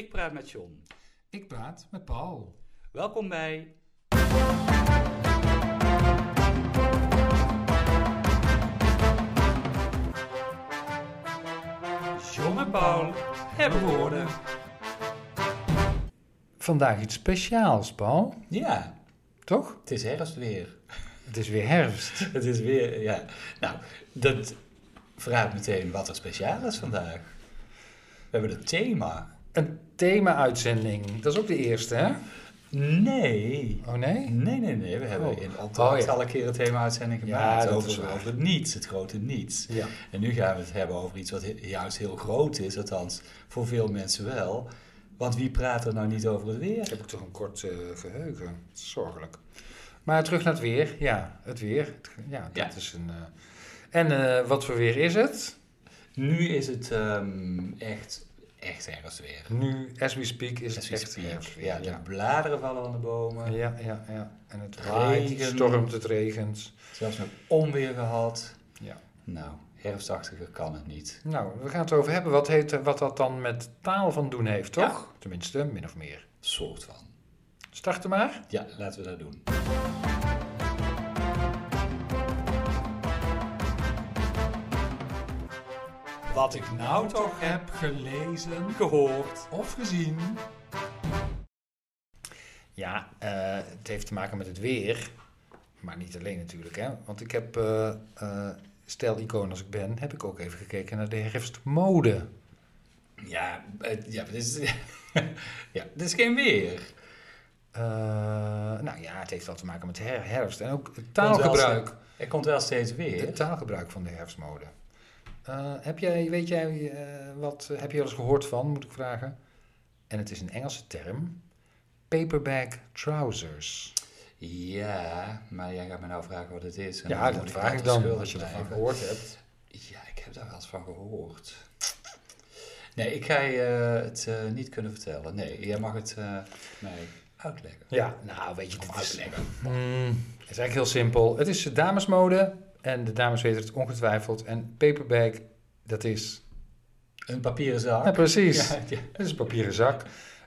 Ik praat met John. Ik praat met Paul. Welkom bij. John en Paul hebben woorden. Vandaag iets speciaals, Paul. Ja, Toch? het is herfst weer. Het is weer herfst. Het is weer, ja. Nou, dat vraagt meteen wat er speciaal is vandaag. We hebben het thema. Een thema-uitzending. Dat is ook de eerste, hè? Nee. Oh nee? Nee, nee, nee. We hebben Oh. in opdracht Oh, ja. al een keer een thema-uitzending Ja, gemaakt dat over, over het niets, het grote niets. Ja. En nu gaan we het hebben over iets wat juist heel groot is, althans voor veel mensen wel. Want wie praat er nou niet over het weer? Heb ik toch een kort eh, geheugen. Zorgelijk. Maar terug naar het weer. Ja, het weer. Ja, dat Ja. is een... eh, En eh, wat voor weer is het? Nu is het ehm, echt, echt herfst weer. Nu, as we speak, is het As echt speak. herfst. Ja, de ja. bladeren vallen van de bomen. Ja, ja, ja. En het waait, het stormt, het regent. Zelfs nog onweer gehad. Ja. Nou, herfstachtiger kan het niet. Nou, we gaan het over hebben wat, heet, wat dat dan met taal van doen heeft, toch? Ja. Tenminste, min of meer. Soort van. Starten maar. Ja, laten we dat doen. Wat ik nou toch heb gelezen, Gehoord. of gezien. Ja, eh, het heeft te maken met het weer. Maar niet alleen natuurlijk, hè. Want ik heb, eh eh stel-icoon als ik ben, heb ik ook even gekeken naar de herfstmode. Ja, ja, dit is, ja, dit is geen weer. Nou ja, het heeft wel te maken met her- herfst. En ook het taalgebruik. Er komt wel steeds weer. Het taalgebruik van de herfstmode. Eh, heb jij, weet jij, eh, wat eh, heb je wel eens gehoord van, moet ik vragen? En het is een Engelse term. Paperback trousers. Ja, maar jij gaat me nou vragen wat het is. en ja, dat vraag ik dan, als je ervan gehoord hebt. Ja, ik heb daar wel eens van gehoord. Nee, ik ga je het niet kunnen vertellen. Nee, jij mag het mij uitleggen. Ja, nou weet je, het is, uitleggen. Mm, het is eigenlijk heel simpel. Het is damesmode en de dames weten het ongetwijfeld. En paperback, dat is... Een papieren zak. Ja, precies. Ja, ja. Het is een papieren zak.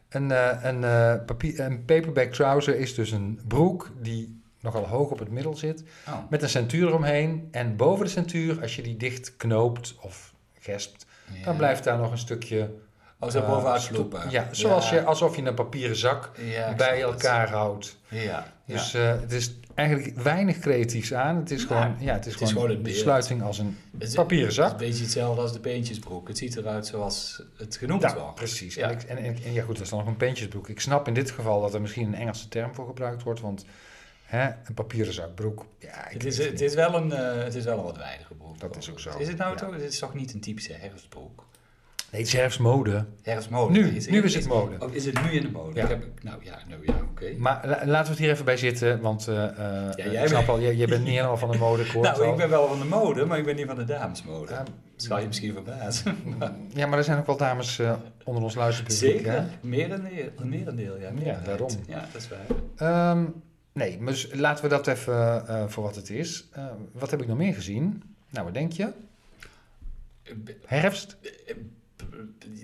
Een, eh, een, eh, papier, een paperback trouser is dus een broek die nogal hoog op het middel zit. Oh. Met een centuur eromheen. En boven de centuur, als je die dicht knoopt of gespt, Ja. dan blijft daar nog een stukje... Oh, zo eh, bovenuit sloepen. Ja, zoals Ja. Je, alsof je een papieren zak Ja, bij elkaar houdt. Ja, Dus het is eigenlijk weinig creatiefs aan. Het is gewoon, ja, het is het is gewoon, een de beeld. sluiting als een Het papieren Het is zak. een beetje hetzelfde als de peentjesbroek. Het ziet eruit zoals het genoemd wordt. precies. Ja. En, en, en, en ja goed, dat is dan nog een peentjesbroek. Ik snap in dit geval dat er misschien een Engelse term voor gebruikt wordt, want hè, een papieren zakbroek. Ja, ik Het is, het, is wel een, eh, het is wel een wat wijdige broek. Dat is ook zo, Is het nou ja. toch? Dit is toch niet een typische herfstbroek? Nee, het is herfstmode. Herfstmode. Nu, nu is het mode. Oh, is het nu in de mode? Ja. Ik nou ja, nou ja, oké. Maar la- laten we het hier even bij zitten, want eh, eh, jij ik snap al, jij, jij bent niet helemaal van de mode, ik Nou, al. ik ben wel van de mode, maar ik ben niet van de damesmode. Ja, Zal je misschien verbazen. ja, maar er zijn ook wel dames eh, onder ons luisterpubliek. Zeker. hè? Merendeel, merendeel, ja. meerderheid. daarom. Ja, dat is waar. Ehm, nee, maar dus laten we dat even voor wat het is. Wat heb ik nog meer gezien? Nou, wat denk je? Herfst?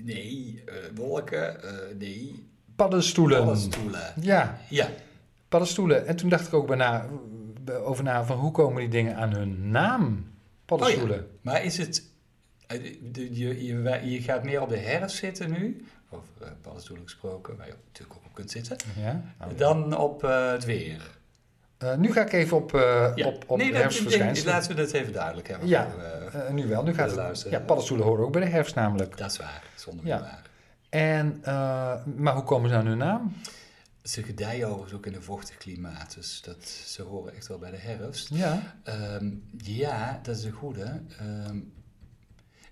Nee, eh, wolken, eh, nee. Paddenstoelen. Paddenstoelen. Ja, Ja, paddenstoelen. En toen dacht ik ook bijna, over na van hoe komen die dingen aan hun naam? Paddenstoelen. maar is het... eh, Je, je, je gaat meer op de herfst zitten nu, over eh, paddenstoelen gesproken, waar je natuurlijk ook op kunt zitten, ja. Dan op eh, het weer. Eh, nu ga ik even op, eh Ja. op, op nee, herfstverschijnselen. laten we dat even duidelijk hebben. Ja. voor, eh, nu wel, nu gaat het. Ja, paddenstoelen horen ook bij de herfst namelijk. dat is waar, zonder Ja. meer waar. En, maar hoe komen ze aan hun naam? Ze gedijen overigens ook in een vochtig klimaat, dus dat, ze horen echt wel bij de herfst. Ja, Ehm, ja, dat is een goede. Ehm,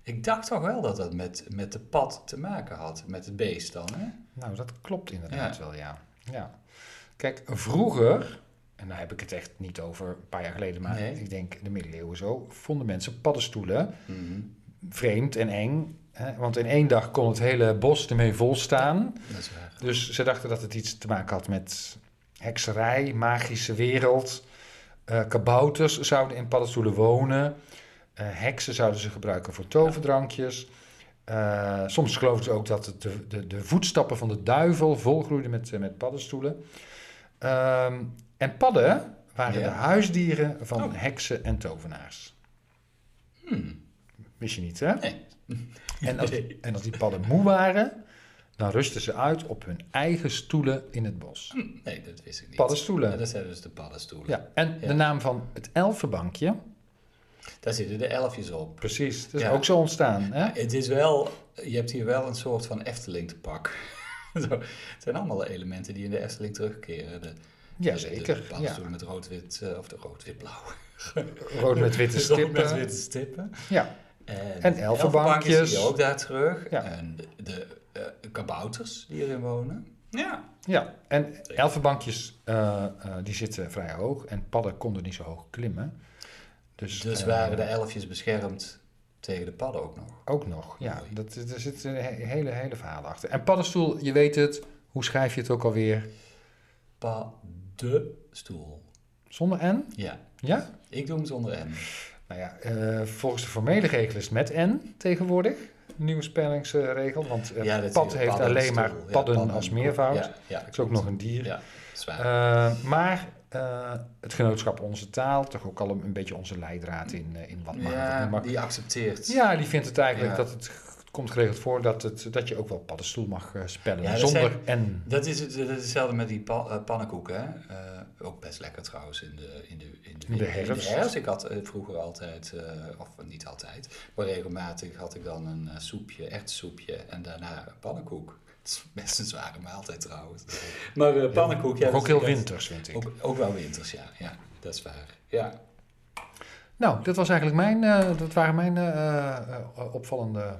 ik dacht toch wel dat dat met, met de pad te maken had, met het beest dan, hè? nou dat klopt inderdaad Ja. wel, ja. ja. Kijk, vroeger, en daar heb ik het echt niet over een paar jaar geleden, maar Nee. ik denk de middeleeuwen zo, vonden mensen paddenstoelen Mhm. vreemd en eng. Hè? Want in één dag kon het hele bos ermee is waar. Dus ze dachten dat het iets te maken had met hekserij, magische wereld. Eh, kabouters zouden in paddenstoelen wonen. Eh, heksen zouden ze gebruiken voor toverdrankjes. Eh, soms geloofden ze ook dat de, de, de voetstappen van de duivel volgroeiden met, met paddenstoelen. Ehm, en padden waren Ja. de huisdieren van Oh. heksen en tovenaars. Hmm. Wist je niet, hè? Nee. En als, Nee. en als die padden moe waren, dan rusten ze uit op hun eigen stoelen in het bos. Hm, Nee, dat wist ik niet. Paddenstoelen. Ja, dat zijn dus de paddenstoelen. Ja, en Ja. de naam van het elfenbankje, Daar zitten de elfjes op. precies, dat is Ja. ook zo ontstaan. Hè? Het is wel, je hebt hier wel een soort van Efteling te pak. Het zijn allemaal elementen die in de Efteling terugkeren. De, Jazeker, De, de ja. paddenstoelen met rood-wit, eh, of de rood-wit-blauw. Rood met witte Rood met stippen. witte stippen. Ja, En, En de elfenbankjes. zie je ook daar terug. Ja. En de, de eh, kabouters die erin wonen. Ja. ja. En elfenbankjes, eh, eh, die zitten vrij hoog en padden konden niet zo hoog klimmen. Dus, Dus eh, waren de elfjes beschermd tegen de padden ook nog. Ook nog, ja. Dat, er zit een he- hele, hele verhaal achter. En paddenstoel, je weet het, hoe schrijf je het ook alweer? Paddenstoel. Zonder N? Ja, Ja? ik doe hem zonder N. Nou ja, eh, volgens de formele regel is het met N tegenwoordig. Nieuwe spellingsregel, want eh, Ja, pad heeft alleen maar Ja, padden als meervoud. Ja, ja, Dat is ook nog een dier. Ja, zwaar. Eh, maar het genootschap Onze Taal, toch ook al een, een beetje onze leidraad in, in wat ja, mag. die accepteert. Ja, die vindt het eigenlijk Ja. dat het komt geregeld voor dat, het, dat je ook wel paddenstoel mag eh, spellen. Ja, zonder N. Dat is, het, dat is hetzelfde met die pa- eh, pannenkoeken. Hè? Eh, ook best lekker trouwens in de, in de, in de, In de herfst. Ik had vroeger altijd, of niet altijd, maar regelmatig had ik dan een soepje, echt soepje en daarna een pannenkoek. Het is best een zware maaltijd trouwens. Maar pannenkoek, ja. Ook heel winters, vind ik. Ook, ook wel winters, ja. Ja, dat is waar. Ja. Nou, dat was eigenlijk mijn, dat waren mijn opvallende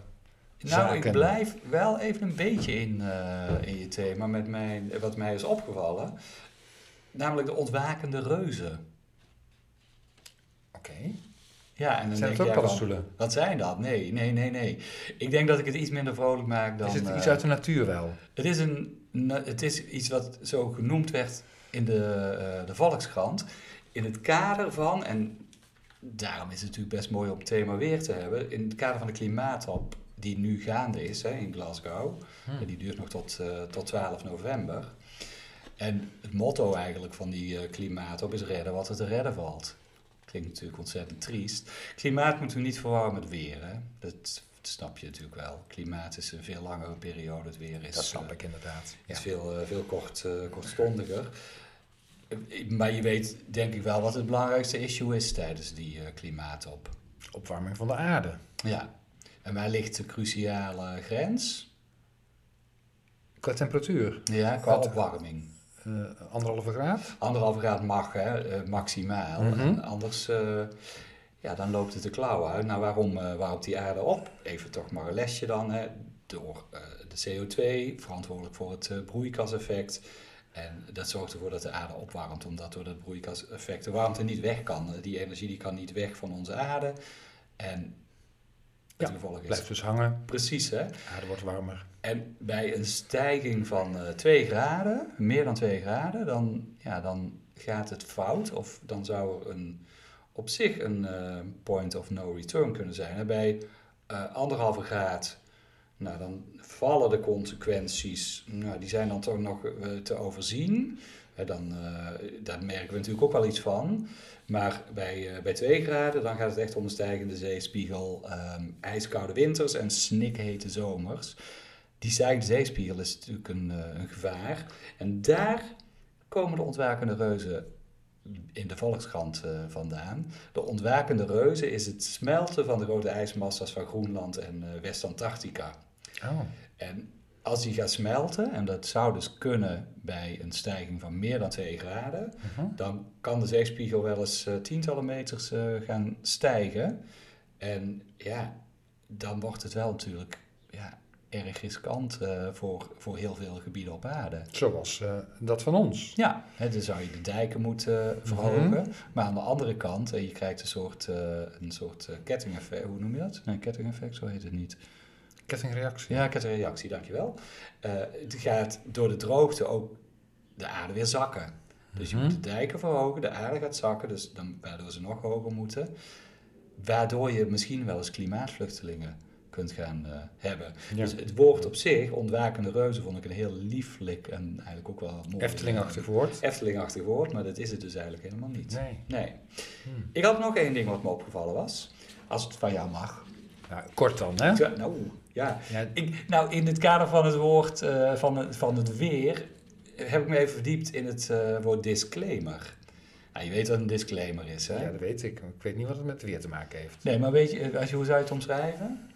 Nou, ik blijf wel even een beetje in, eh, in je thema met mijn, wat mij is opgevallen. Namelijk de ontwakende reuzen. Oké. Ja, en dan Zijn denk het ook paddenstoelen? Wat zijn dat? Nee, nee, nee, nee. Ik denk dat ik het iets minder vrolijk maak dan... Is het eh, iets uit de natuur wel? het, is een, het is iets wat zo genoemd werd in de, eh, de Volkskrant. In het kader van, en daarom is het natuurlijk best mooi om het thema weer te hebben... in het kader van de klimaatop die nu gaande is hè, in Glasgow. Hm. En die duurt nog tot, eh, tot 12 november. En het motto eigenlijk van die eh, klimaatop is redden wat er te redden valt. Klinkt natuurlijk ontzettend triest. Klimaat moeten we niet verwarren met weer. Hè? Dat snap je natuurlijk wel. Klimaat is een veel langere periode. Het weer is, Dat snap eh, ik inderdaad. Ja. is veel, veel kort, kortstondiger. Maar je weet denk ik wel wat het belangrijkste issue is tijdens die klimaatop. Opwarming van de aarde. Ja. En waar ligt de cruciale grens? Qua temperatuur, Ja, qua Wat? opwarming. eh, anderhalve graad. Anderhalve graad mag, hè, eh, maximaal. Mhm. En anders, eh, ja, dan loopt het de klauwen uit. Nou, waarom, waarom die aarde op? Even toch maar een lesje dan. Hè. Door de CO2, verantwoordelijk voor het broeikaseffect. En dat zorgt ervoor dat de aarde opwarmt, omdat door dat broeikaseffect de warmte niet weg kan. Die energie die kan niet weg van onze aarde. En Ja, is... Blijft dus hangen. Precies, hè? De aarde wordt warmer. En bij een stijging van eh 2 graden, meer dan 2 graden, dan, ja, dan gaat het fout. Of dan zou er een, op zich een eh, point of no return kunnen zijn. En bij eh anderhalve graad, nou, dan vallen de consequenties, nou, die zijn dan toch nog te overzien. Dan, eh, daar merken we natuurlijk ook wel iets van. Maar bij, eh, bij 2 graden, dan gaat het echt om een stijgende zeespiegel, ehm, ijskoude winters en snikhete zomers. Die stijgende zeespiegel is natuurlijk een, eh, een gevaar. En daar komen de ontwakende reuzen in de Volkskrant vandaan. De ontwakende reuzen is het smelten van de grote ijsmassa's van Groenland en eh, West-Antarctica. Oh. En als die gaat smelten, en dat zou dus kunnen bij een stijging van meer dan 2 graden, Mhm. dan kan de zeespiegel wel eens eh, tientallen meters eh, gaan stijgen. En ja, dan wordt het wel natuurlijk ja, erg riskant eh, voor, voor heel veel gebieden op aarde. Zoals dat van ons. Ja, hè, dan zou je de dijken moeten eh, verhogen. Maar aan de andere kant, je krijgt een soort, een soort kettingeffect. Hoe noem je dat? Nee, kettingeffect, zo heet het niet. Kettingreactie. Ja, kettingreactie, dankjewel. Eh het gaat door de droogte ook de aarde weer zakken. Dus je Mhm. moet de dijken verhogen, de aarde gaat zakken, dus dan, waardoor ze nog hoger moeten. Waardoor je misschien wel eens klimaatvluchtelingen kunt gaan eh, hebben. Ja. Dus het woord op zich, ontwakende reuzen, vond ik een heel lieflijk en eigenlijk ook wel mooi. Eftelingachtig woord. Eftelingachtig woord, maar dat is het dus eigenlijk helemaal niet. Nee. Nee. Hm. Ik had nog één ding wat me opgevallen was. Als het van jou mag. Nou, kort dan, hè? Ja, nou, ja. Ja, Ik, nou, in het kader van het woord eh, van, van het weer heb ik me even verdiept in het eh, woord disclaimer. Nou, je weet wat een disclaimer is, hè? ja, dat weet ik. Ik weet niet wat het met weer te maken heeft. Nee, maar weet je, eh, als je, hoe zou je het omschrijven?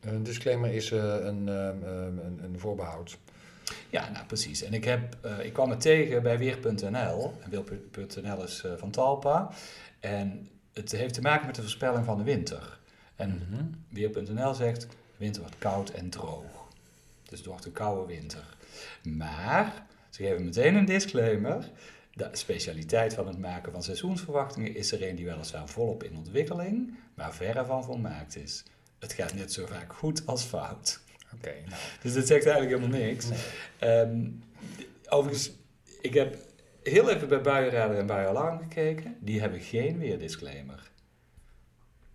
Een disclaimer is een, ehm, ehm, een, een voorbehoud. Ja, nou precies. En ik, heb, ik kwam het tegen bij Weer.nl. En Weer.nl is van Talpa. En het heeft te maken met de voorspelling van de winter. En Mhm. Weer.nl zegt, winter wordt koud en droog. Dus het wordt een koude winter. Maar, ze geven meteen een disclaimer. De specialiteit van het maken van seizoensverwachtingen is er een die weliswaar volop in ontwikkeling, maar verre van volmaakt is. Het gaat net zo vaak goed als fout. Oké, nou. Dus dat zegt eigenlijk helemaal niks. Nee. Ehm, overigens, ik heb heel even bij Buienradar en Buienalarm gekeken. Die hebben geen weerdisclaimer.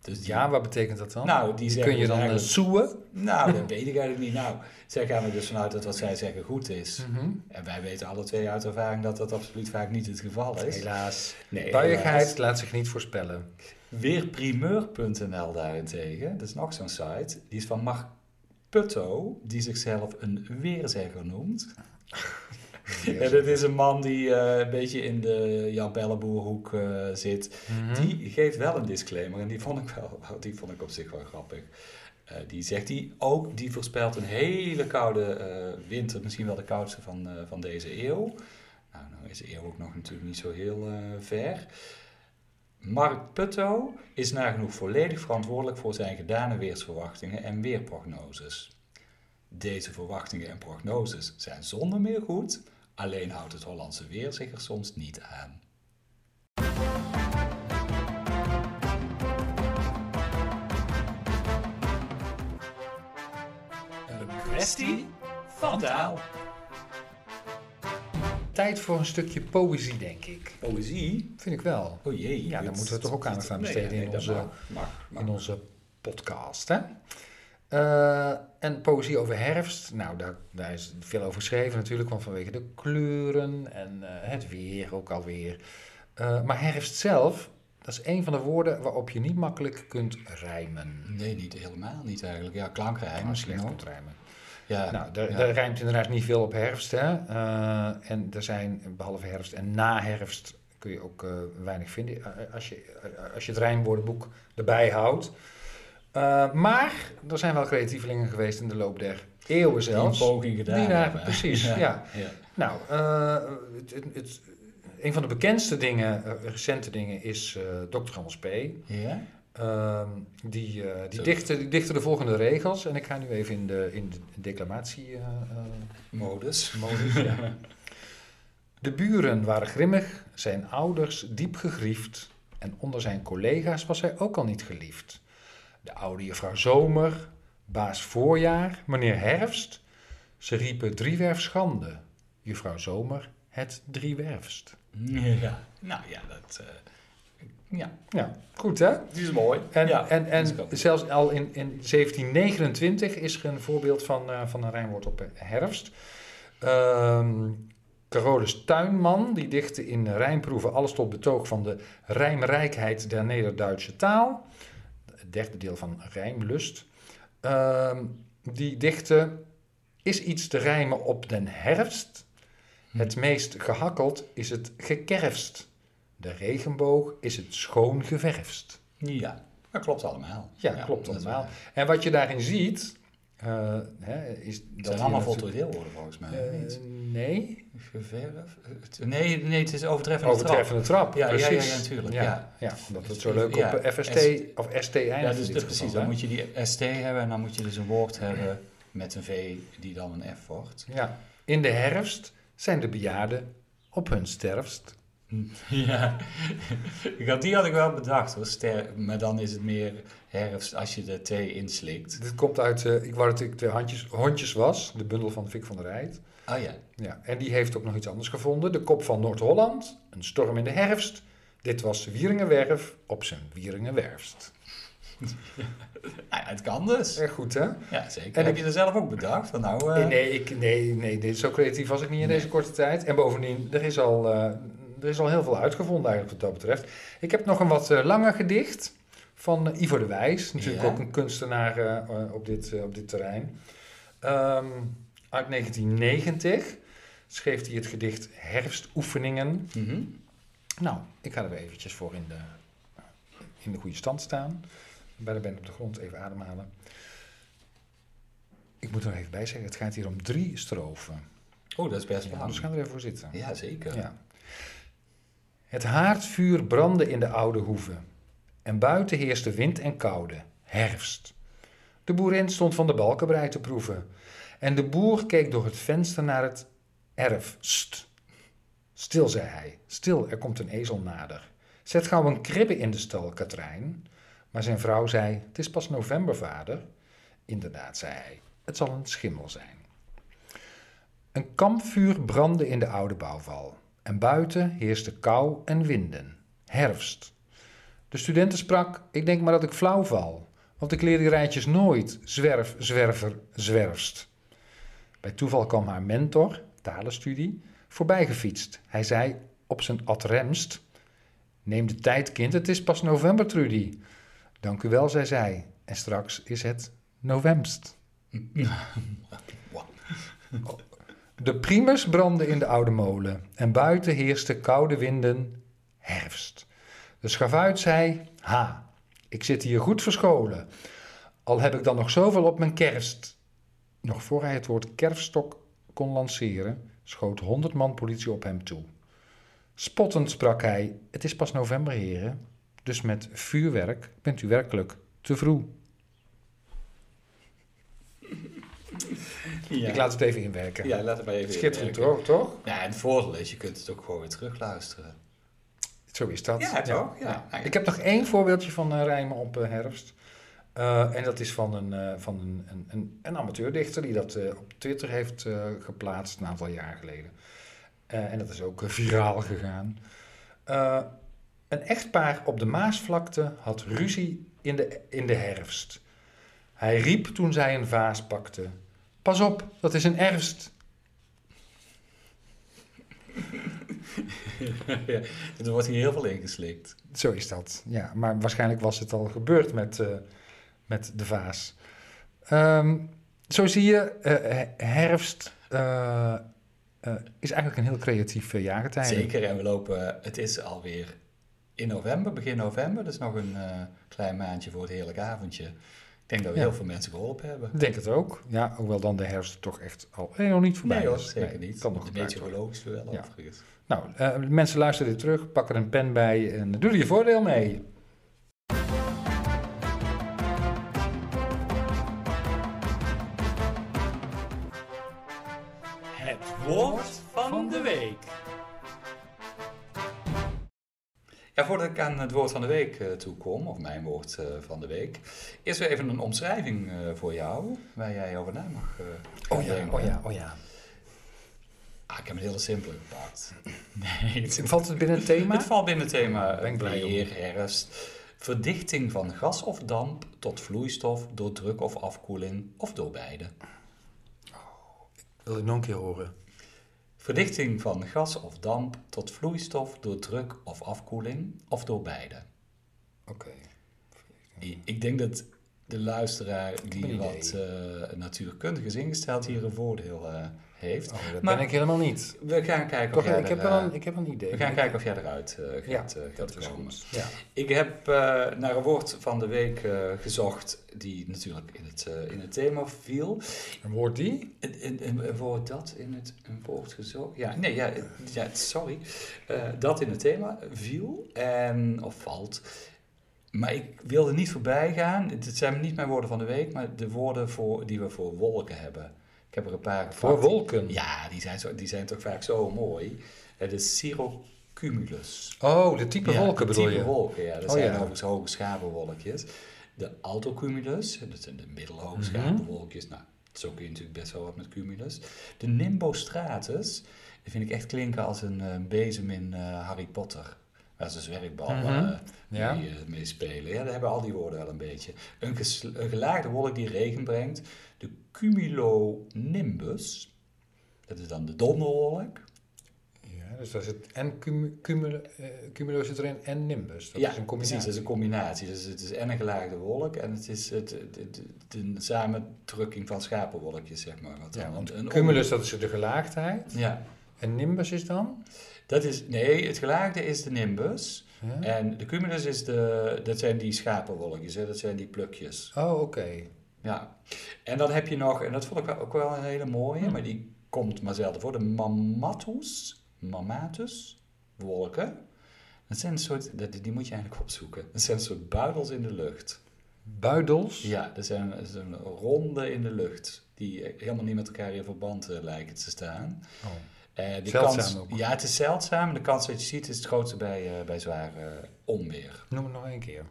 Dus die- Ja, wat betekent dat dan? nou, die Kun je dus dan eh, soeën? Nou, dat weet ik eigenlijk niet. Nou, zij gaan er dus vanuit dat wat zij zeggen goed is. Mhm. En wij weten alle twee uit ervaring dat dat absoluut vaak niet het geval is. Helaas. Nee, Buiigheid laat zich niet voorspellen. Weerprimeur.nl daarentegen, dat is nog zo'n site, die is van Mark Putto, die zichzelf een weerzegger noemt. En dat is een man die eh, een beetje in de Jan Pelleboerhoek eh, zit. Mhm. Die geeft wel een disclaimer en die vond ik, wel, die vond ik op zich wel grappig. Eh, die zegt die ook, die voorspelt een hele koude eh, winter, misschien wel de koudste van, eh, van deze eeuw. Nou, nou is de eeuw ook nog natuurlijk niet zo heel eh, ver. Mark Putto is nagenoeg volledig verantwoordelijk voor zijn gedane weersverwachtingen en weerprognoses. Deze verwachtingen en prognoses zijn zonder meer goed, alleen houdt het Hollandse weer zich er soms niet aan. Een kwestie van taal. Tijd voor een stukje poëzie, denk ik. Poëzie? Vind ik wel. Oh jee. Ja, daar moeten we toch ook aandacht aan besteden nee, in onze- mag, mag, mag. In onze podcast, hè? Eh, en poëzie over herfst, nou, daar, daar is veel over geschreven natuurlijk, want vanwege de kleuren en eh, het weer ook alweer. Eh, maar herfst zelf, dat is een van de woorden waarop je niet makkelijk kunt rijmen. Nee, niet helemaal niet eigenlijk. Ja, klankrijm Ja, misschien slecht kunt rijmen. Ja, Nou, er, ja. er rijmt inderdaad niet veel op herfst, hè. Eh, en er zijn, behalve herfst en na herfst, kun je ook weinig vinden. als, je, als je het rijmwoordenboek erbij houdt. Eh, maar er zijn wel creatievelingen geweest in de loop der eeuwen Die zelfs. een poging gedaan Die daar- hebben. precies, ja. ja. Nou, eh, het, het, het- een van de bekendste dingen, eh, recente dingen, is Dr. Anders P. Ja? Ehm, die, eh, die, dichtte, die de volgende regels. En ik ga nu even in de, in de declamatie Modus. modus. ja. De buren waren grimmig, zijn ouders diep gegriefd. En onder zijn collega's was hij ook al niet geliefd. De oude juffrouw Zomer, baas Voorjaar, meneer Herfst. Ze riepen driewerf schande. Juffrouw Zomer, het driewerfst. Ja. Nou ja, dat... eh, ja, Ja, goed hè? die is mooi. En, ja, en, en zelfs al in, in 1729 is er een voorbeeld van, eh, van een rijmwoord op herfst. Ehm Carolus Tuinman, die dichtte in rijmproeven alles tot betoog van de rijmrijkheid der Nederduitse taal. Derde deel van Rijmlust. Ehm, die dichtte, is iets te rijmen op den herfst? Het meest gehakkeld is het gekerfst. De regenboog is het schoon geverfst. Ja, dat klopt allemaal. Ja, klopt dat is allemaal. En wat je daarin ziet, eh, hè, is dat Het zijn allemaal voltooid deelwoorden volgens mij. Eh, niet? nee? Het- Nee, nee, het is overtreffende overtreffende trap. Ja, precies. ja, natuurlijk, Ja, ja. ja, omdat het zo leuk op eh, FST S- of ST eindigt. Dus geval, precies. hè. Dan moet je die ST hebben en dan moet je dus een woord hebben met een V die dan een F wordt. Ja. In de herfst zijn de bejaarden op hun sterfst. Ja, Ik had- die had ik wel bedacht hoor, ster, maar dan is het meer herfst als je de T inslikt. Dit komt uit, eh, ik wou dat ik de handjes, hondjes was, de bundel van Vic van der Rijt. Oh ja, Ja, en die heeft ook nog iets anders gevonden. De kop van Noord-Holland, een storm in de herfst. Dit was Wieringenwerf op zijn Wieringenwerfst. Ja, het kan dus. Erg goed, hè? Ja, zeker. En Heb ik- je er zelf ook bedacht? Van nou, eh, Nee, ik, nee, nee, dit, zo creatief was ik niet in Nee. deze korte tijd. En bovendien, er is al, eh, er is al heel veel uitgevonden eigenlijk wat dat betreft. Ik heb nog een wat eh, langer gedicht van eh, Ivo de Wijs. Natuurlijk Ja. ook een kunstenaar eh, op, dit, op dit terrein. Ehm, uit 1990 schreef hij het gedicht Herfstoefeningen. mhm. Nou, ik ga er weer eventjes voor in de, in de goede stand staan. Bij de band op de grond even ademhalen. Ik moet er nog even bij zeggen, het gaat hier om drie strofen. Oh, dat is best Ja, lang. dus gaan we er even voor zitten. Ja, zeker. Ja. Het haardvuur brandde in de oude hoeve. En buiten heerste wind en koude, herfst. De boerin stond van de balkenbrei te proeven. En de boer keek door het venster naar het erf. St. Stil, zei hij. Stil, er komt een ezel nader. Zet gauw een kribbe in de stal, Katrijn. Maar zijn vrouw zei, het is pas november, vader. Inderdaad, zei hij, het zal een schimmel zijn. Een kampvuur brandde in de oude bouwval. En buiten heerste kou en winden. Herfst. De studenten sprak, ik denk maar dat ik flauw val. Want ik leer die rijtjes nooit. Zwerf, zwerver, zwerfst. Bij toeval kwam haar mentor, talenstudie, voorbijgefietst. Hij zei op zijn adremst... Neem de tijd, kind, het is pas november, Trudy. Dank u wel, zei zij. En straks is het novemst. De primus brandde in de oude molen en buiten heerste koude winden herfst. De schavuit zei, ha, ik zit hier goed verscholen. Al heb ik dan nog zoveel op mijn kerst. Nog voor hij het woord kerfstok kon lanceren, schoot honderd man politie op hem toe. Spottend sprak hij, het is pas november, heren, dus met vuurwerk bent u werkelijk te vroeg. Ja. Ik laat het even inwerken. Ja, laat het maar even Schitterend toch? toch? Ja, en het voordeel is, je kunt het ook gewoon weer terugluisteren. Zo is dat. Ja, toch? Ja. Ja. Ik heb nog één voorbeeldje van eh, rijmen op eh, herfst. Eh, en dat is van een, van een, een, een, amateurdichter die dat op Twitter heeft geplaatst een aantal jaar geleden. En dat is ook viraal gegaan. Een echtpaar op de Maasvlakte had ruzie in de, in de herfst. Hij riep toen zij een vaas pakte. Pas op, dat is een erfst. ja, er wordt hier heel veel ingeslikt. Zo is dat, ja. Maar waarschijnlijk was het al gebeurd met, eh, met de vaas. Ehm, zo zie je, eh, herfst eh, is eigenlijk een heel creatief jaargetijde. Zeker, en we lopen, het is alweer in november, begin november. Dus nog een klein maandje voor het heerlijk avondje. Ik denk dat we Ja. heel veel mensen geholpen hebben. Ik denk het ook. Ja, hoewel dan de herfst toch echt al nee, nog niet voorbij Nee hoor, is. zeker Nee, niet. Kan nog meteorologische wel Ja. overigens. Nou, eh, mensen luisteren dit terug, pak er een pen bij en doe er je voordeel mee. Ja, voordat ik aan het woord van de week uh, toe kom, of mijn woord uh, van de week, eerst weer even een omschrijving uh, voor jou, waar jij over na mag oh ja, denken. oh ja, oh ja. Ah, ik heb een hele simpele gepakt. Nee, het, Valt het binnen het thema? het valt binnen het thema Ben ik blij weer, herfst. Verdichting van gas of damp tot vloeistof door druk of afkoeling of door beide. Wil ik nog een keer horen? Verdichting van gas of damp tot vloeistof door druk of afkoeling of door beide. Oké. Ik denk dat de luisteraar die wat eh, natuurkundig is ingesteld hier een voordeel eh, heeft. Oh, dat Maar- ben ik helemaal niet. We gaan kijken Toch, of jij ik, heb wel eh, een, ik heb een idee. we gaan kijken of jij eruit eh, gaat, Ja, eh, gaat komen. Ja. Ik heb eh, naar een woord van de week eh, gezocht die natuurlijk in het, eh, in het thema viel. Een woord die? Een, een, een, een woord dat in het een woord gezocht. Ja, nee, ja, ja sorry. Eh, dat in het thema viel en of valt. Maar ik wilde niet voorbij gaan. Het zijn niet mijn woorden van de week, maar de woorden voor, die we voor wolken hebben. Ik heb er een paar. Voor wolken? Ja, die zijn, zo, die zijn toch vaak zo mooi. Het is cirrocumulus. Oh, de type Ja, wolken de bedoel type je? wolken, ja. Dat Oh, zijn ja. overigens hoge schapenwolkjes. De altocumulus, dat zijn de middelhoge Mhm. schapenwolkjes. Nou, zo kun je natuurlijk best wel wat met cumulus. De nimbostratus, die vind ik echt klinken als een eh, bezem in eh, Harry Potter. waar ze zwerkballen eh, Ja. mee, eh, mee spelen. Ja, daar hebben al die woorden wel een beetje. Een, een gelaagde wolk die regen brengt. De cumulonimbus. Dat is dan de donderwolk. Ja, dus daar zit en cumulo, eh, cumulo zit erin en nimbus. Dat ja, is een combinatie. precies. Dat is een combinatie. Dus het is en een gelaagde wolk en het is het, het, een samentrekking van schapenwolkjes, zeg maar. Wat Ja, dan want een- cumulus dat is de gelaagdheid. Ja, En nimbus is dan? dat is, nee, het gelaagde is de nimbus. Ja. En de cumulus is de, dat zijn die schapenwolkjes, hè? dat zijn die plukjes. Oh, oké. Ja, en dan heb je nog, en dat vond ik wel- ook wel een hele mooie, Hm. maar die komt maar zelden voor, de mammatus, mammatus wolken. Dat zijn een soort, dat- die moet je eigenlijk opzoeken. Dat zijn een soort buidels in de lucht. Buidels? Ja, dat zijn, dat zijn ronde in de lucht, die helemaal niet met elkaar in verband eh, lijken te staan. Oh. Eh, kans, ook. Ja, het is zeldzaam. De kans dat je ziet is het grootste bij, eh, bij zware onweer. Noem het nog één keer.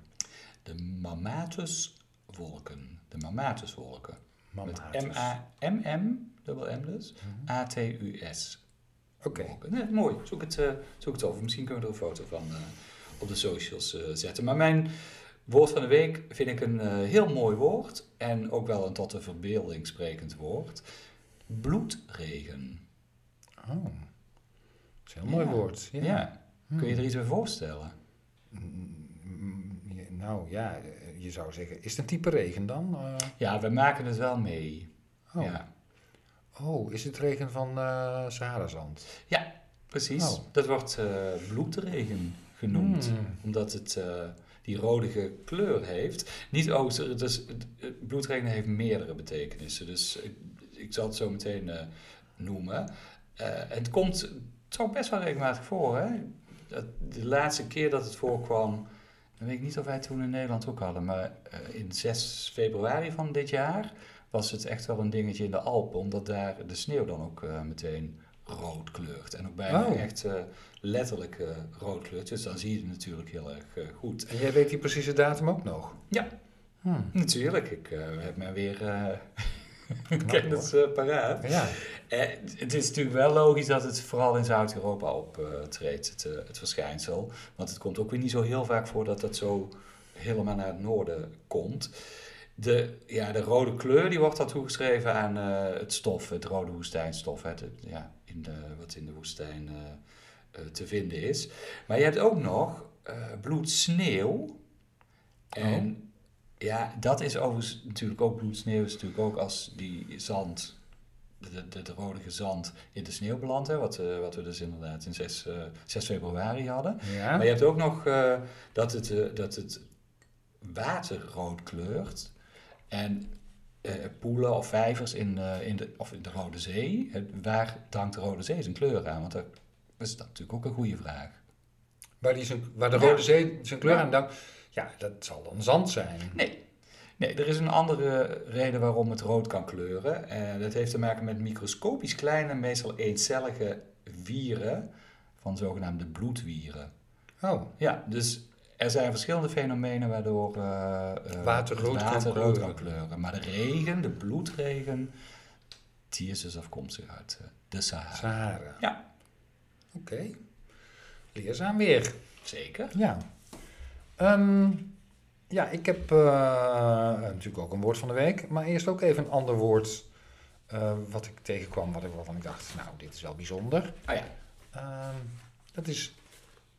De mammatuswolken. De mammatuswolken. Mammatus. M-A-M-M, dubbel M dus, Mhm. A-T-U-S. Oké. Mooi. Zoek het, eh, zoek het op. Misschien kunnen we er een foto van eh, op de socials eh, zetten. Maar mijn woord van de week vind ik een heel mooi woord. En ook wel een tot de verbeelding sprekend woord. Bloedregen. Oh. Dat is een heel mooi woord. Ja. Hmm. Kun je er iets bij voorstellen? Mm, ja, Nou ja, je zou zeggen, is het een type regen dan? Eh, Ja, we maken het wel mee. oh. Ja. oh, is het regen van eh Saharazand? ja, precies. Oh. Dat wordt eh, bloedregen genoemd. Hmm. Omdat het die rodige kleur heeft. Niet ook, dus eh, bloedregen heeft meerdere betekenissen. Dus ik, ik zal het zo meteen noemen. Het komt toch best wel regelmatig voor. Hè? De laatste keer dat het voorkwam, dan weet ik niet of wij toen in Nederland ook hadden, maar eh, in 6 februari van dit jaar was het echt wel een dingetje in de Alpen, omdat daar de sneeuw dan ook eh, meteen rood kleurt. En ook bijna Oh. echt eh, letterlijk rood kleurt. Dus dan zie je het natuurlijk heel erg goed. En jij weet die precieze datum ook nog? Ja. Hmm. Natuurlijk, ik heb mij weer kennis eh, paraat. Ja. Eh, het is natuurlijk wel logisch dat het vooral in Zuid-Europa optreedt, het, eh, het verschijnsel. Want het komt ook weer niet zo heel vaak voor dat dat zo helemaal naar het noorden komt. De, ja, de rode kleur die wordt dan toegeschreven aan eh, het stof, het rode woestijnstof, het, ja, in de, wat in de woestijn eh, eh, te vinden is. Maar je hebt ook nog eh bloedsneeuw. En ja, dat is overigens natuurlijk ook bloedsneeuw, is natuurlijk ook als die zand de, de, de rodige zand in de sneeuw belandt, hè, wat, eh, wat we dus inderdaad in 6, eh 6 februari hadden. Ja. Maar je hebt ook nog eh, dat, het, eh, dat het water rood kleurt. En eh, poelen of vijvers in, eh, in, de, of in de Rode Zee, eh, waar dankt de Rode Zee zijn kleur aan? Want dat is dat natuurlijk ook een goede vraag. Waar, die zijn, waar de Ja. Rode Zee zijn kleur Ja. aan dankt. Ja, dat zal dan zand zijn. Nee. Nee, er is een andere reden waarom het rood kan kleuren. En dat heeft te maken met microscopisch kleine, meestal eencellige wieren van zogenaamde bloedwieren. Oh, Ja, dus er zijn verschillende fenomenen waardoor eh, eh, Water rood kan water rood kleuren. kan kleuren. Maar de regen, de bloedregen, die is dus afkomstig uit eh, de Sahara. Sahara. Ja. Oké. Leerzaam weer. Zeker. Ja. Ehm, ja, ik heb eh, natuurlijk ook een woord van de week. Maar eerst ook even een ander woord eh, wat ik tegenkwam. Wat ik, waarvan ik dacht, nou, dit is wel bijzonder. Oh ja. Ehm, dat is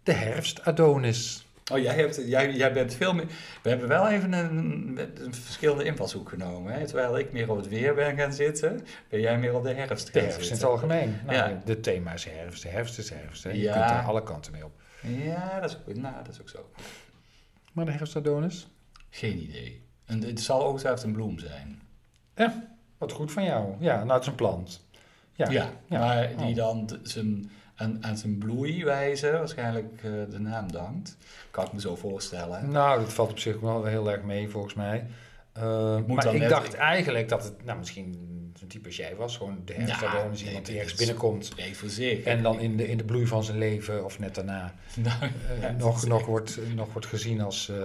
de herfst Adonis. Oh, jij, hebt, jij, jij bent veel meer... We hebben wel even een, een verschillende invalshoek genomen. Hè? Terwijl ik meer op het weer ben gaan zitten, ben jij meer op de herfst De herfst in het algemeen. Nou, Ja. De thema is herfst. De herfst is herfst. Hè. Je Ja. kunt er alle kanten mee op. Ja, dat is, ook, nou, dat is ook zo. Maar de herfst Adonis? Geen idee. En het zal ongetwijfeld een bloem zijn. Wat goed van jou. Ja, nou, het is een plant. Ja, Ja, ja. maar die Oh. dan zijn, aan, aan zijn bloeiwijze waarschijnlijk eh, de naam dankt. Kan ik me zo voorstellen. Nou, dat valt op zich wel heel erg mee volgens mij. Uh, moet maar ik net- dacht eigenlijk dat het, nou misschien zo'n type als jij was, gewoon de herfst Ja, nee, iemand die ergens binnenkomt voor zich. en dan in de, in de bloei van zijn leven of net daarna Nou, eh, nog, nog, wordt, nog wordt gezien als, eh,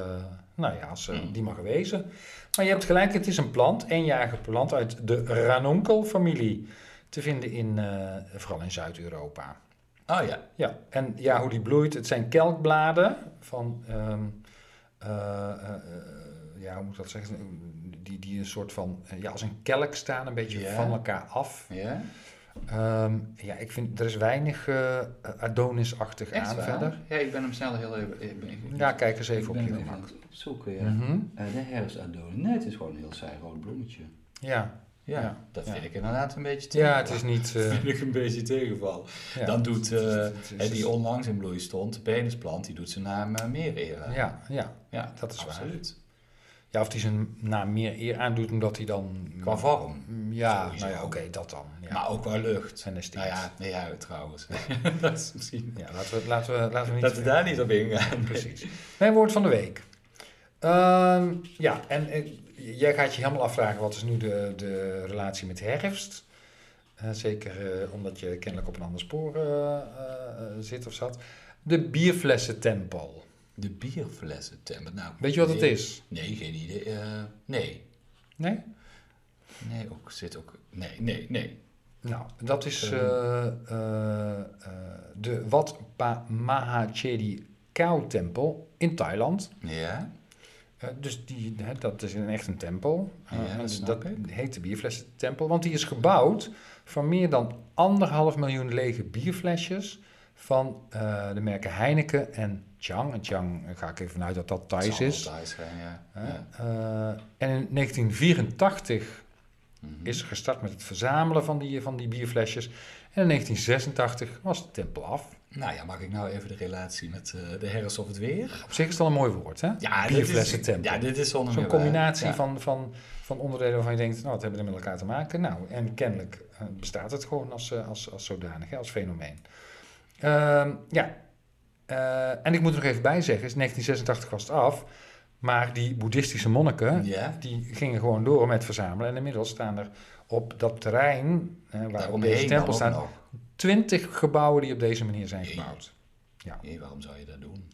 nou ja, als eh, Hmm. die mag wezen. Maar je hebt gelijk, het is een plant, eenjarige plant uit de ranunkel-familie, te vinden in, vooral in Zuid-Europa. Oh ja. Ja, en ja, hoe die bloeit, het zijn kelkbladen van, ehm, eh, eh, eh, ja, hoe moet ik dat zeggen, die, die een soort van, eh, ja, als een kelk staan, een beetje van elkaar af. Ja? Ehm, ja, ik vind, er is weinig eh Adonis-achtig aan waar? verder. Ja, ik ben hem snel heel even... Ik ben, ik- Ja, kijk eens even op je gemak. zoeken, ja. Mhm. Eh, de herfstadonie. Nee, het is gewoon een heel saai rood bloemetje. Ja, Ja, Ja, dat ja. vind ik inderdaad een beetje tegen. ja het is niet... eh, vind ik een beetje tegenval. ja. Dan doet die onlangs in bloei stond, de penisplant, die doet zijn naam meer eer. aan. Ja, ja. ja, dat is waar. Ja, of hij zijn naam meer eer aandoet omdat hij dan... Qua vorm. Ja, Sowieso. nou ja, oké, dat dan. Ja. Maar ook qua lucht. en esthetisch. Nou ja, nee, ja, trouwens. dat is misschien... Ja, laten we, laten we, laten we niet... Dat we daar niet op ingaan. Precies. Mijn woord van de week. Ehm, ja, en eh, jij gaat je helemaal afvragen wat is nu de, de relatie met herfst. Eh, zeker eh, omdat je kennelijk op een ander spoor zit of zat. De bierflessentempel. De bierflessen temmen. Nou, Weet je wat het is? Nee, geen idee. Eh, nee. Nee? Nee, ook, zit ook... Nee, nee, nee. Nou, dat is eh, eh, eh, de Wat Pa Mahachedi Cow-tempel in Thailand. Ja? Dus die, hè, dat is een, echt een tempel. Ja, dat dat heet de bierflessentempel, want die is gebouwd van meer dan anderhalf miljoen lege bierflesjes van eh, de merken Heineken en Chang. En Chang eh, ga ik even vanuit dat dat Thais is. wel Thais zijn, ja. Eh, en in 1984 Mhm. is gestart met het verzamelen van die, van die bierflesjes. En in 1986 was de tempel af. Nou ja, mag ik nou even de relatie met de herfst of het weer? Op zich is het al een mooi woord, hè? Ja, dit is, Bierflessentempel. ja, dit is Zo'n combinatie Ja. van, van, van onderdelen waarvan je denkt, nou, wat hebben we er met elkaar te maken? Nou, en kennelijk bestaat het gewoon als, als, als zodanig, hè, als fenomeen. Ehm, ja, Eh, en ik moet er nog even bij zeggen, is 1986 was het af, maar die boeddhistische monniken, Ja, die gingen gewoon door met verzamelen. En inmiddels staan er op dat terrein, eh, waar daaromheen deze tempel staat, nog. 20 gebouwen die op deze manier zijn gebouwd. Nee, waarom zou je dat doen?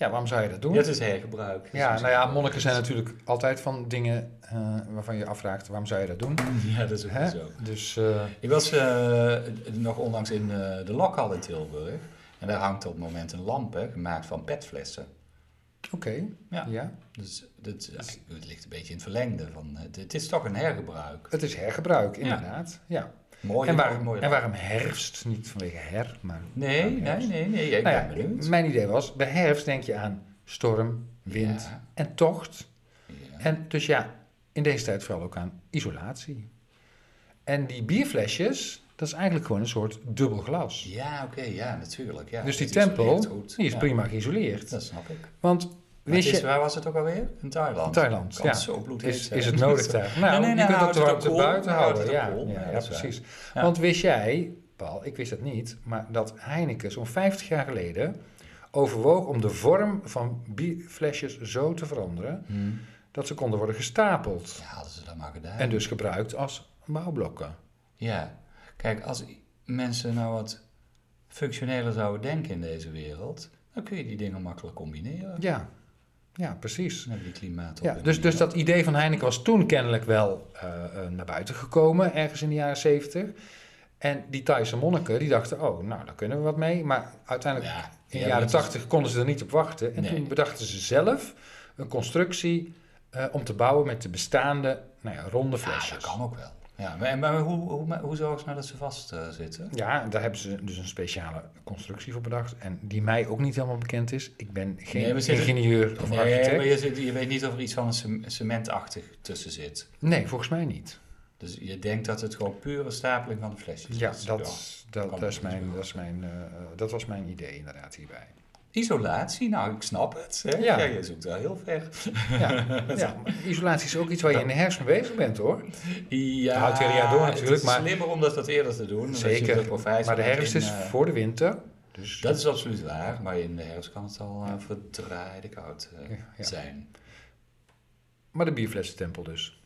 Ja, waarom zou je dat doen? Het is hergebruik. Ja, nou ja, monniken zijn natuurlijk altijd van dingen eh, waarvan je afvraagt, waarom zou je dat doen? Ja, dat is ook Hè? zo. Dus eh, Ik was eh, nog onlangs in de Lokhal in Tilburg. En daar hangt op het moment een lamp, hè, gemaakt van petflessen. oké, Ja. ja. Dus dat, het ligt een beetje in het verlengde. Van, het, het is toch een hergebruik. Het is hergebruik, inderdaad. Ja. Mooi. En, waarom, mooi en waarom herfst? Niet vanwege her, maar... Nee, nee, nee, nee. Ik Nou ben ja, benieuwd. mijn idee was, bij herfst denk je aan storm, wind Ja, en tocht. ja. En dus ja, in deze tijd vooral ook aan isolatie. En die bierflesjes, dat is eigenlijk gewoon een soort dubbel glas. Ja, oké, ja, natuurlijk. Ja, dus die tempel, die is prima geïsoleerd. Dat snap ik. Want wist het is, je... waar was het ook alweer? In Thailand. Thailand, Kan ja. zo bloedheet Is, is het nodig daar? Nou, nee, nee, je nou, kunt het het er ook te cool. buiten Nou, houden. het Ja, ja, precies. Want wist jij, Paul, ik wist dat niet, maar dat Heineken zo'n 50 jaar geleden overwoog om de vorm van bierflesjes zo te veranderen Hm. dat ze konden worden gestapeld Ja, hadden ze dat maar gedaan. en dus gebruikt als bouwblokken. Ja, kijk, als mensen nou wat functioneler zouden denken in deze wereld, dan kun je die dingen makkelijk combineren. Ja, ja precies. We die klimaat Ja, dus, dus dat idee van Heineken was toen kennelijk wel eh, eh, naar buiten gekomen, ergens in de jaren 70. En die Thaise monniken, die dachten, oh, nou, daar kunnen we wat mee. Maar uiteindelijk, Ja, in de jaren 80, konden ze er niet op wachten. En Nee. toen bedachten ze zelf een constructie eh, om te bouwen met de bestaande nou ja, ronde Ja, flesjes. dat kan ook wel. Ja, maar, maar hoe, hoe, hoe zorgen ze nou dat ze vast eh, zitten? Ja, daar hebben ze dus een speciale constructie voor bedacht. En die mij ook niet helemaal bekend is. Ik ben geen Nee, we zitten- ingenieur of Nee, architect. maar je, zit- je weet niet of er iets van een cementachtig tussen zit. Nee, volgens mij niet. Dus je denkt dat het gewoon pure stapeling van de flesjes Ja, is. dat, Ja. dat, kan dat, is mijn, dat, is mijn, dat was mijn idee inderdaad hierbij. Isolatie, nou, ik snap het. Hè? Ja. Ja. je zoekt wel heel ver. Ja, ja isolatie is ook iets waar je in de herfst mee bezig bent hoor. Ja, houdt het hele jaar door natuurlijk, Het is maar- slimmer om dat wat eerder te doen. Zeker. Maar de herfst in, is eh, voor de winter. Dus Dat is absoluut waar, maar in de herfst kan het al eh, verdraaide koud eh, Ja, ja. zijn. Maar de bierflessentempel dus.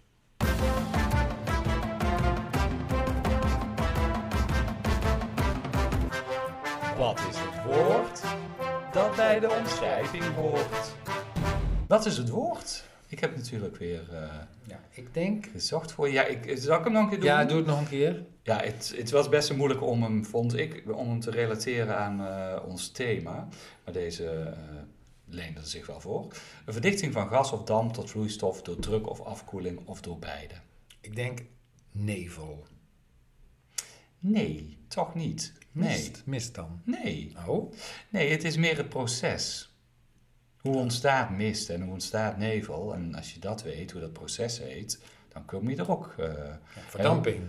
Wat is het woord dat bij de omschrijving hoort? Wat is het woord? Ik heb natuurlijk weer eh, Ja, ik denk... gezocht voor je. Ja, ik, zal ik hem nog een keer doen? Ja, doe het nog een keer. Ja, het, het was best moeilijk om hem, vond ik, om hem te relateren aan eh, ons thema. Maar deze eh leende zich wel voor. Een verdichting van gas of damp tot vloeistof door druk of afkoeling of door beide. Ik denk nevel. Nee, toch niet. Nee. Mist. Mist dan. Nee. Oh. Nee, het is meer het proces. Hoe ontstaat mist en hoe ontstaat nevel? En als je dat weet, hoe dat proces heet, dan kom je er ook. eh, Ja, verdamping.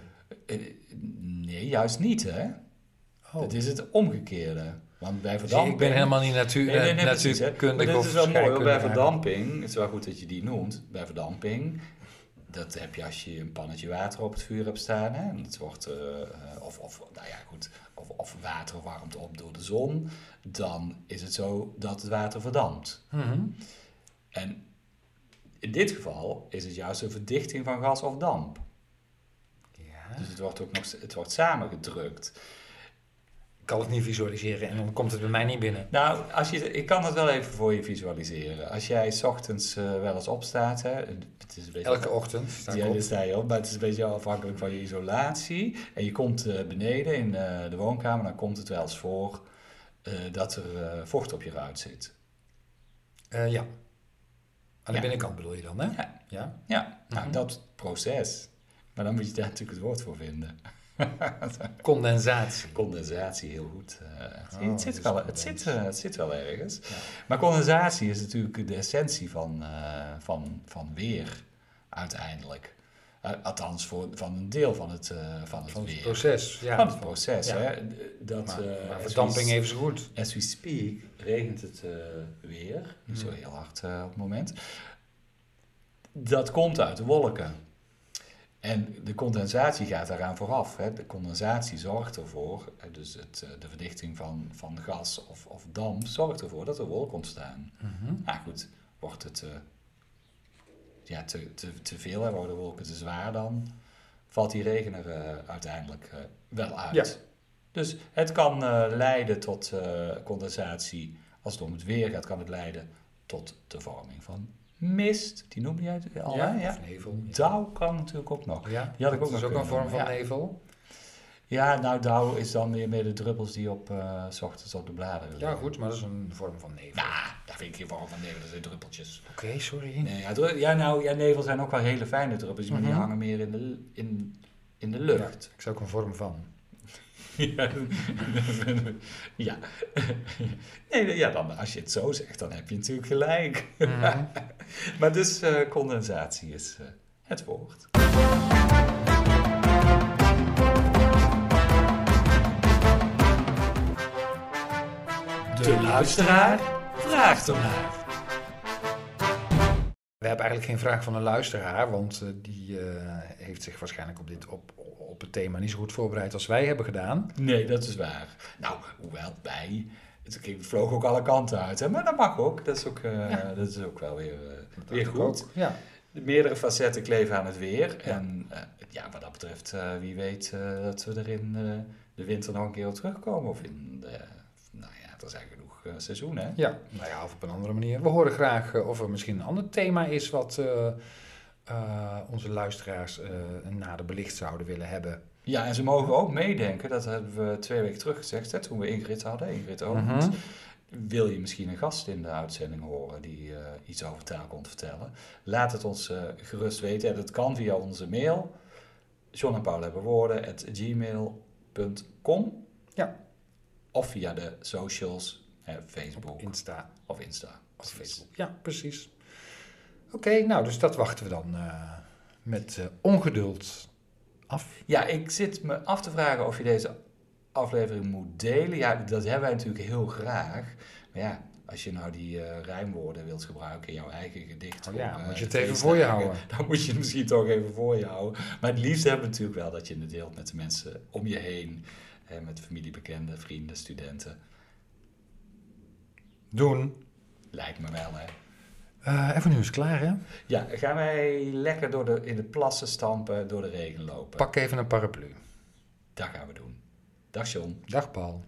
eh, nee, juist niet, hè? Oh. Het is het omgekeerde. Want bij verdamping... ik ben helemaal niet natuur, Nee, nee, nee, eh, natuurkundig dit is wel mooi, bij verdamping, het is wel goed dat je die noemt, bij verdamping, dat heb je als je een pannetje water op het vuur hebt staan, hè, en het wordt, eh, eh, of, of, nou ja, goed, of, of water warmt op door de zon, dan is het zo dat het water verdampt. Mhm. En in dit geval is het juist een verdichting van gas of damp. Ja. Dus het wordt ook nog, het wordt samengedrukt. Ik kan het niet visualiseren en dan komt het bij mij niet binnen. Nou, als je, ik kan het wel even voor je visualiseren. Als jij 's ochtends eh, wel eens opstaat, hè, het is een beetje Elke ochtend sta Ja, op. sta je op, maar het is een beetje afhankelijk van je isolatie. En je komt eh, beneden in eh, de woonkamer, dan komt het wel eens voor dat er vocht op je ruit zit. Ja. Aan de Ja. binnenkant bedoel je dan, hè? Ja. Ja. Ja, nou, Mhm. dat proces. Maar dan moet je daar natuurlijk het woord voor vinden. Condensatie. Condensatie, heel goed. eh, het, Oh, het, zit dus wel, het, zit, eh, het zit wel ergens. Ja. Maar condensatie is natuurlijk de essentie van, eh, van, van weer, uiteindelijk. Althans, voor, van een deel van het, van het Van het weer. proces. Ja. Van het proces, Ja. hè. Dat, maar, maar verdamping even zo goed. As we speak regent het weer. Niet zo Hmm. heel hard op het moment. Dat komt uit de wolken. En de condensatie gaat daaraan vooraf. Hè. De condensatie zorgt ervoor, dus het, eh, de verdichting van, van gas of, of damp, zorgt ervoor dat er wolken ontstaan. Mhm. Nou goed, wordt het eh, ja, te, te, te veel, hè, worden wolken te zwaar dan, valt die regen er eh, uiteindelijk wel uit. Ja. Dus het kan leiden tot condensatie. Als het om het weer gaat, kan het leiden tot de vorming van mist. Die noemde jij het al, ja, hè? Ja. nevel. Dauw kan natuurlijk ook nog. Ja, Die had ik dat ook is nog ook een vorm van ja. nevel. Ja, nou, dauw is dan meer, meer de druppels die op s ochtends op de bladeren Ja, goed, maar dat is een vorm van nevel. Nou, daar vind ik geen vorm van nevel, dat zijn druppeltjes. Oké, sorry. Nee, ja, ja, nou, ja, nevel zijn ook wel hele fijne druppels, maar die Mhm. hangen meer in de, in, in de lucht. Ik zou ook een vorm van. Ja. ja. Nee, ja, dan, als je het zo zegt, dan heb je natuurlijk gelijk. Maar dus eh, condensatie is eh, het woord. De luisteraar vraagt ernaar. We hebben eigenlijk geen vraag van een luisteraar, want eh, die eh, heeft zich waarschijnlijk op, dit, op, op het thema niet zo goed voorbereid als wij hebben gedaan. Nee, dat is waar. Nou, hoewel bij. Het vloog ook alle kanten uit, hè? maar dat mag ook. Dat is ook, eh, Ja. dat is ook wel weer, Dat weer goed. Ja. De meerdere facetten kleven aan het weer. Ja. En ja, wat dat betreft, wie weet dat we er in de winter nog een keer op terugkomen. Of in de, nou ja, zijn genoeg eh, seizoenen. hè? ja, nou ja, of op een andere manier. We horen graag eh, of er misschien een ander thema is wat eh, onze luisteraars nader belicht zouden willen hebben. Ja, en ze mogen ook meedenken. Dat hebben we twee weken terug gezegd, hè, toen we Ingrid hadden. Ingrid Owens. Mhm. Wil je misschien een gast in de uitzending horen die iets over taal komt vertellen? Laat het ons gerust weten. En dat kan via onze mail. John en Paul hebben woorden at gmail.com. Ja. Of via de socials, hè, Facebook Op Insta of Insta. of Facebook. Ja, precies. Oké, nou, dus dat wachten we dan eh, met eh, ongeduld af. Ja, ik zit me af te vragen of je deze aflevering moet delen. Ja, dat hebben wij natuurlijk heel graag. Maar ja, als je nou die eh, rijmwoorden wilt gebruiken in jouw eigen gedicht. Oh ja, eh, moet je het even voor je houden. Dan moet je het misschien toch even voor je houden. Maar het liefst hebben we natuurlijk wel dat je het deelt met de mensen om je heen. Met familie, bekenden, vrienden, studenten. Doen. Lijkt me wel, hè. Eh even nu is klaar, hè? Ja, gaan wij lekker door de, in de plassen stampen, door de regen lopen. Pak even een paraplu. Dat gaan we doen. Dag John. Dag Paul.